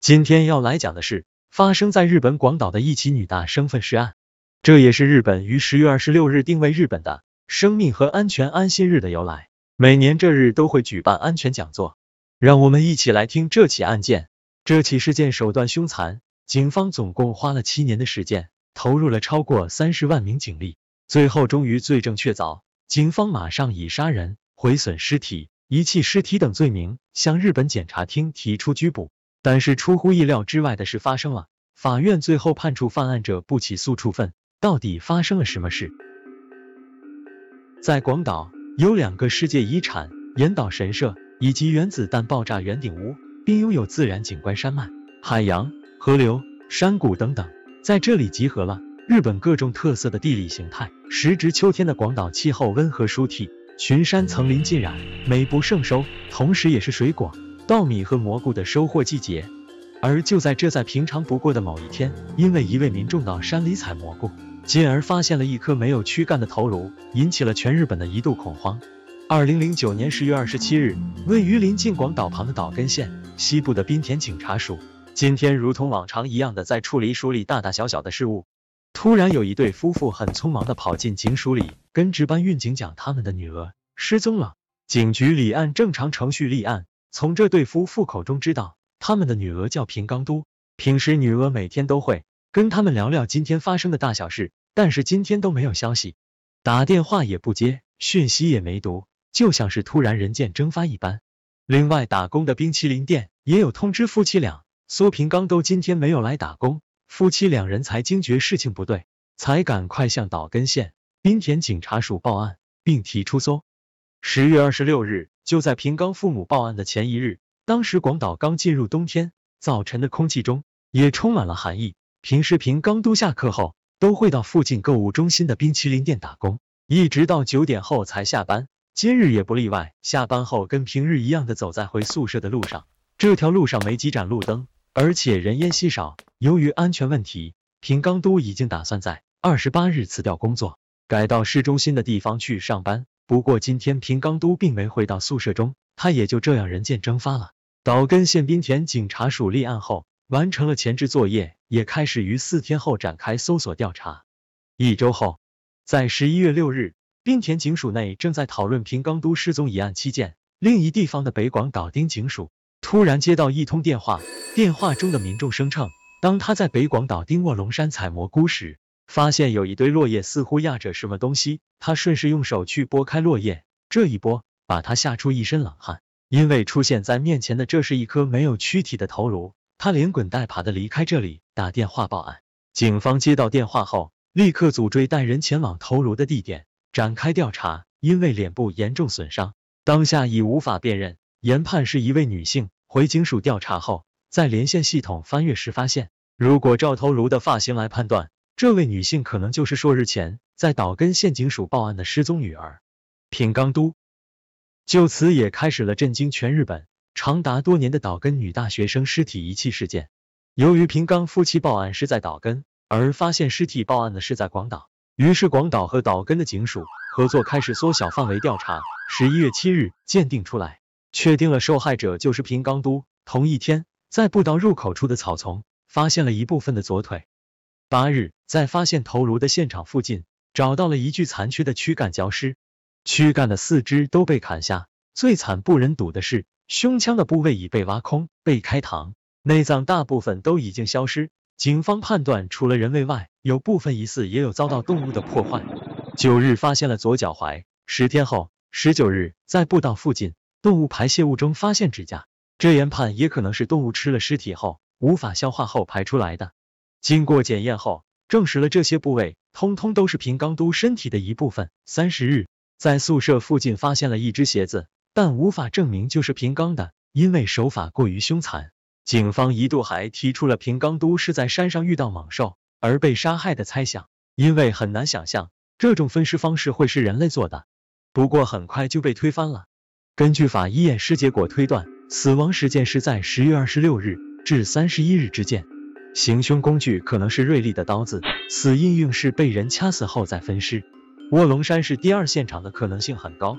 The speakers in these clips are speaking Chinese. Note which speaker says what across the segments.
Speaker 1: 今天要来讲的是发生在日本广岛的一起女大生分尸案，这也是日本于十月二十六日定为日本的生命和安全安心日的由来。每年这日都会举办安全讲座，让我们一起来听这起案件。这起事件手段凶残，警方总共花了七年的时间，投入了超过三十万名警力，最后终于罪证确凿。警方马上以杀人、毁损尸体、遗弃尸体等罪名向日本检察厅提出拘捕。但是出乎意料之外的事发生了，法院最后判处犯案者不起诉处分。到底发生了什么事？在广岛有两个世界遗产岩岛神社以及原子弹爆炸圆顶屋。并拥有自然景观山脉、海洋、河流、山谷等等，在这里集合了日本各种特色的地理形态。时值秋天的广岛，气候温和舒体，群山层林尽染，美不胜收，同时也是水果、稻米和蘑菇的收获季节。而就在这再平常不过的某一天，因为一位民众到山里采蘑菇，进而发现了一颗没有躯干的头颅，引起了全日本的一度恐慌。二零零九年十月二十七日，位于临近广岛旁的岛根县西部的滨田警察署，今天如同往常一样的在处理署里大大小小的事务。突然有一对夫妇很匆忙的跑进警署里，跟值班狱警讲他们的女儿失踪了。警局里按正常程序立案，从这对夫妇口中知道，他们的女儿叫平冈都。平时女儿每天都会跟他们聊聊今天发生的大小事，但是今天都没有消息，打电话也不接，讯息也没读。就像是突然人间蒸发一般。另外，打工的冰淇淋店也有通知夫妻俩，说平冈都今天没有来打工，夫妻两人才惊觉事情不对，才赶快向岛根县滨田警察署报案，并提出搜。十月二十六日，就在平冈父母报案的前一日，当时广岛刚进入冬天，早晨的空气中也充满了寒意。平时平冈都下课后都会到附近购物中心的冰淇淋店打工，一直到九点后才下班。今日也不例外，下班后跟平日一样的走在回宿舍的路上。这条路上没几盏路灯，而且人烟稀少。由于安全问题，平冈都已经打算在二十八日辞掉工作，改到市中心的地方去上班。不过今天平冈都并没回到宿舍中，他也就这样人间蒸发了。岛根县滨田警察署立案后，完成了前置作业，也开始于四天后展开搜索调查。一周后，在十一月六日。滨田警署内正在讨论平冈都失踪一案期间，另一地方的北广岛町警署突然接到一通电话，电话中的民众声称，当他在北广岛町卧龙山采蘑菇时，发现有一堆落叶似乎压着什么东西，他顺势用手去拨开落叶，这一拨把他吓出一身冷汗，因为出现在面前的这是一颗没有躯体的头颅，他连滚带爬的离开这里，打电话报案。警方接到电话后，立刻组队带人前往头颅的地点。展开调查，因为脸部严重损伤，当下已无法辨认，研判是一位女性。回警署调查后，在连线系统翻阅时发现，如果照头颅的发型来判断，这位女性可能就是数日前在岛根县警署报案的失踪女儿平冈都。就此也开始了震惊全日本长达多年的岛根女大学生尸体遗弃事件。由于平冈夫妻报案是在岛根，而发现尸体报案的是在广岛。于是广岛和岛根的警署合作，开始缩小范围调查。十一月七日，鉴定出来，确定了受害者就是平冈都。同一天，在步道入口处的草丛发现了一部分的左腿。八日，在发现头颅的现场附近，找到了一具残缺的躯干焦尸，躯干的四肢都被砍下。最惨不忍睹的是，胸腔的部位已被挖空，被开膛，内脏大部分都已经消失。警方判断，除了人为外，有部分疑似也有遭到动物的破坏。九日发现了左脚踝，十天后，十九日在步道附近动物排泄物中发现指甲，这研判也可能是动物吃了尸体后无法消化后排出来的。经过检验后，证实了这些部位通通都是平冈都身体的一部分。三十日，在宿舍附近发现了一只鞋子，但无法证明就是平冈的，因为手法过于凶残。警方一度还提出了平冈都是在山上遇到猛兽而被杀害的猜想，因为很难想象这种分尸方式会是人类做的。不过很快就被推翻了。根据法医验尸结果推断，死亡时间是在十月二十六日至三十一日之间，行凶工具可能是锐利的刀子，死因应是被人掐死后再分尸。卧龙山是第二现场的可能性很高，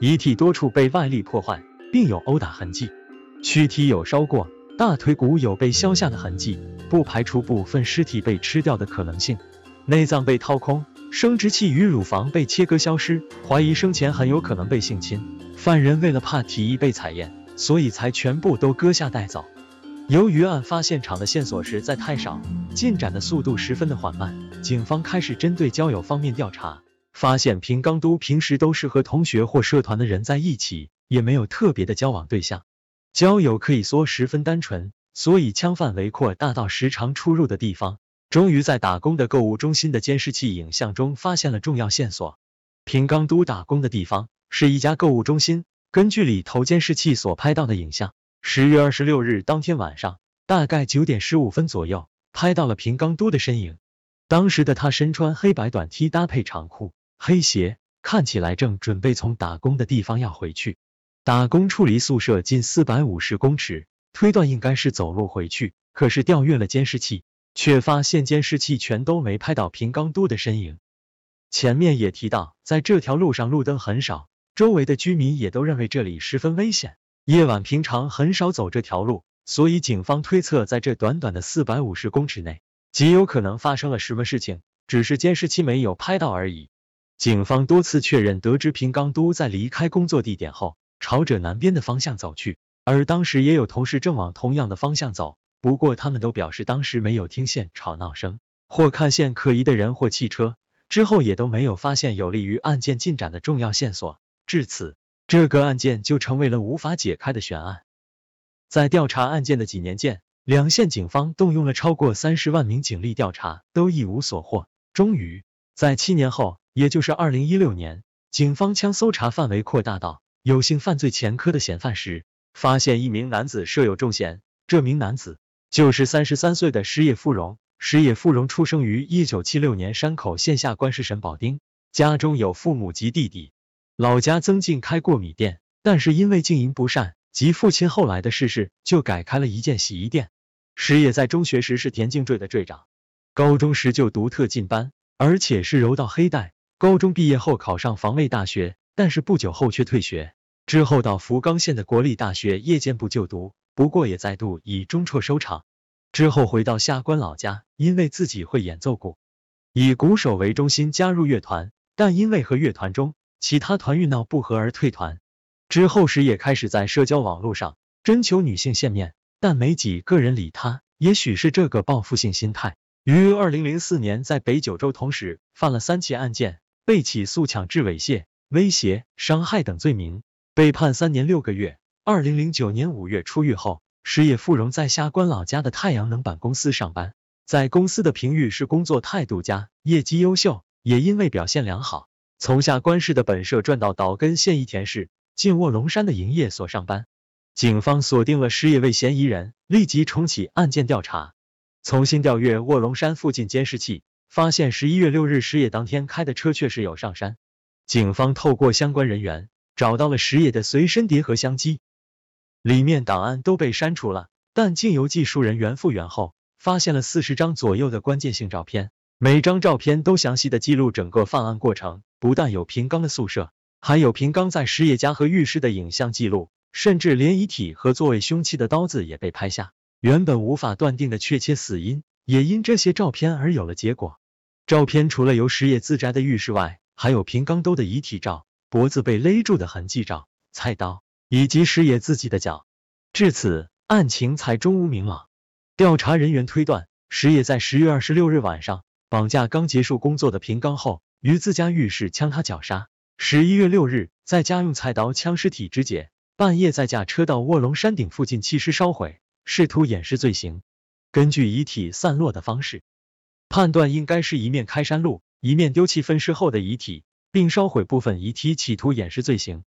Speaker 1: 遗体多处被外力破坏，并有殴打痕迹，躯体有烧过。大腿骨有被削下的痕迹，不排除部分尸体被吃掉的可能性。内脏被掏空，生殖器与乳房被切割消失，怀疑生前很有可能被性侵。犯人为了怕体液被采验，所以才全部都割下带走。由于案发现场的线索实在太少，进展的速度十分的缓慢，警方开始针对交友方面调查，发现平冈都平时都是和同学或社团的人在一起，也没有特别的交往对象，交友可以说十分单纯，所以枪范围扩大到时常出入的地方。终于在打工的购物中心的监视器影像中发现了重要线索，平冈都打工的地方是一家购物中心，根据里头监视器所拍到的影像。十月二十六日当天晚上，大概九点十五分左右，拍到了平冈都的身影。当时的他身穿黑白短 T 搭配长裤、黑鞋，看起来正准备从打工的地方要回去。打工处离宿舍近四百五十公尺，推断应该是走路回去。可是调阅了监视器，却发现监视器全都没拍到平冈都的身影。前面也提到，在这条路上路灯很少，周围的居民也都认为这里十分危险。夜晚平常很少走这条路，所以警方推测，在这短短的四百五十公尺内，极有可能发生了什么事情，只是监视器没有拍到而已。警方多次确认，得知平冈都在离开工作地点后，朝着南边的方向走去，而当时也有同事正往同样的方向走，不过他们都表示当时没有听见吵闹声，或看见可疑的人或汽车，之后也都没有发现有利于案件进展的重要线索。至此。这个案件就成为了无法解开的悬案。在调查案件的几年间，两县警方动用了超过三十万名警力调查，都一无所获。终于，在七年后，也就是二零一六年，警方将搜查范围扩大到有性犯罪前科的嫌犯时，发现一名男子涉有重嫌。这名男子就是三十三岁的矢野富荣。矢野富荣出生于一九七六年山口县下关市神保町，家中有父母及弟弟。老家曾经开过米店，但是因为经营不善及父亲后来的逝世，就改开了一间洗衣店。矢野在中学时是田径队的队长，高中时就独特进班，而且是柔道黑带。高中毕业后考上防卫大学，但是不久后却退学，之后到福冈县的国立大学夜间部就读，不过也再度以中辍收场。之后回到下关老家，因为自己会演奏鼓，以鼓手为中心加入乐团，但因为和乐团中其他团遇闹不和而退团，之后矢野开始在社交网络上征求女性见面，但没几个人理他。也许是这个报复性心态，于二零零四年在北九州同时犯了三起案件，被起诉强制猥亵、威胁、伤害等罪名，被判三年六个月。二零零九年五月出狱后，矢野富荣在下关老家的太阳能板公司上班，在公司的评语是工作态度佳、业绩优秀，也因为表现良好。从下关市的本社转到岛根县益田市近卧龙山的营业所上班，警方锁定了矢野为嫌疑人，立即重启案件调查，重新调阅卧龙山附近监视器，发现十一月六日矢野当天开的车确实有上山。警方透过相关人员找到了石野的随身碟和相机，里面档案都被删除了，但经由技术人员复原后，发现了四十张左右的关键性照片，每张照片都详细的记录整个犯案过程。不但有平冈的宿舍，还有平冈在石野家和浴室的影像记录，甚至连遗体和作为凶器的刀子也被拍下。原本无法断定的确切死因，也因这些照片而有了结果。照片除了由石野自宅的浴室外，还有平冈兜的遗体照、脖子被勒住的痕迹照、菜刀，以及石野自己的脚。至此，案情才终无明朗。调查人员推断，石野在十月二十六日晚上绑架刚结束工作的平冈后。于自家浴室将他绞杀，十一月六日在家用菜刀将尸体肢解，半夜再驾车到卧龙山顶附近弃尸烧毁，试图掩饰罪行。根据遗体散落的方式，判断应该是一面开山路，一面丢弃分尸后的遗体，并烧毁部分遗体，企图掩饰罪行。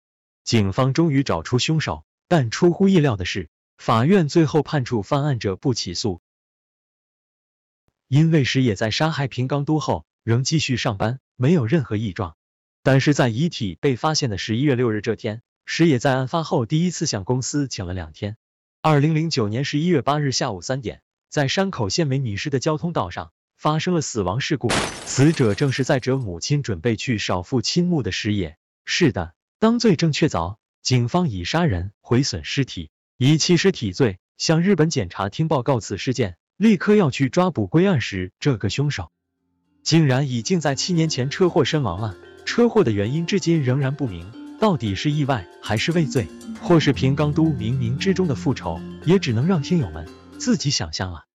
Speaker 1: 警方终于找出凶手，但出乎意料的是，法院最后判处犯案者不起诉，因为矢野在杀害平冈都后仍继续上班。没有任何异状，但是在遗体被发现的十一月六日这天，矢野在案发后第一次向公司请了两天。二零零九年十一月八日下午三点，在山口县美米市的交通道上发生了死亡事故，死者正是载着母亲准备去少妇亲墓的矢野。是的，当罪证确凿，警方以杀人、毁损尸体、遗弃尸体罪向日本检察厅报告此事件，立刻要去抓捕归案时，这个凶手竟然已经在七年前车祸身亡了。车祸的原因至今仍然不明，到底是意外还是畏罪，或是平冈都冥冥之中的复仇，也只能让听友们自己想象了。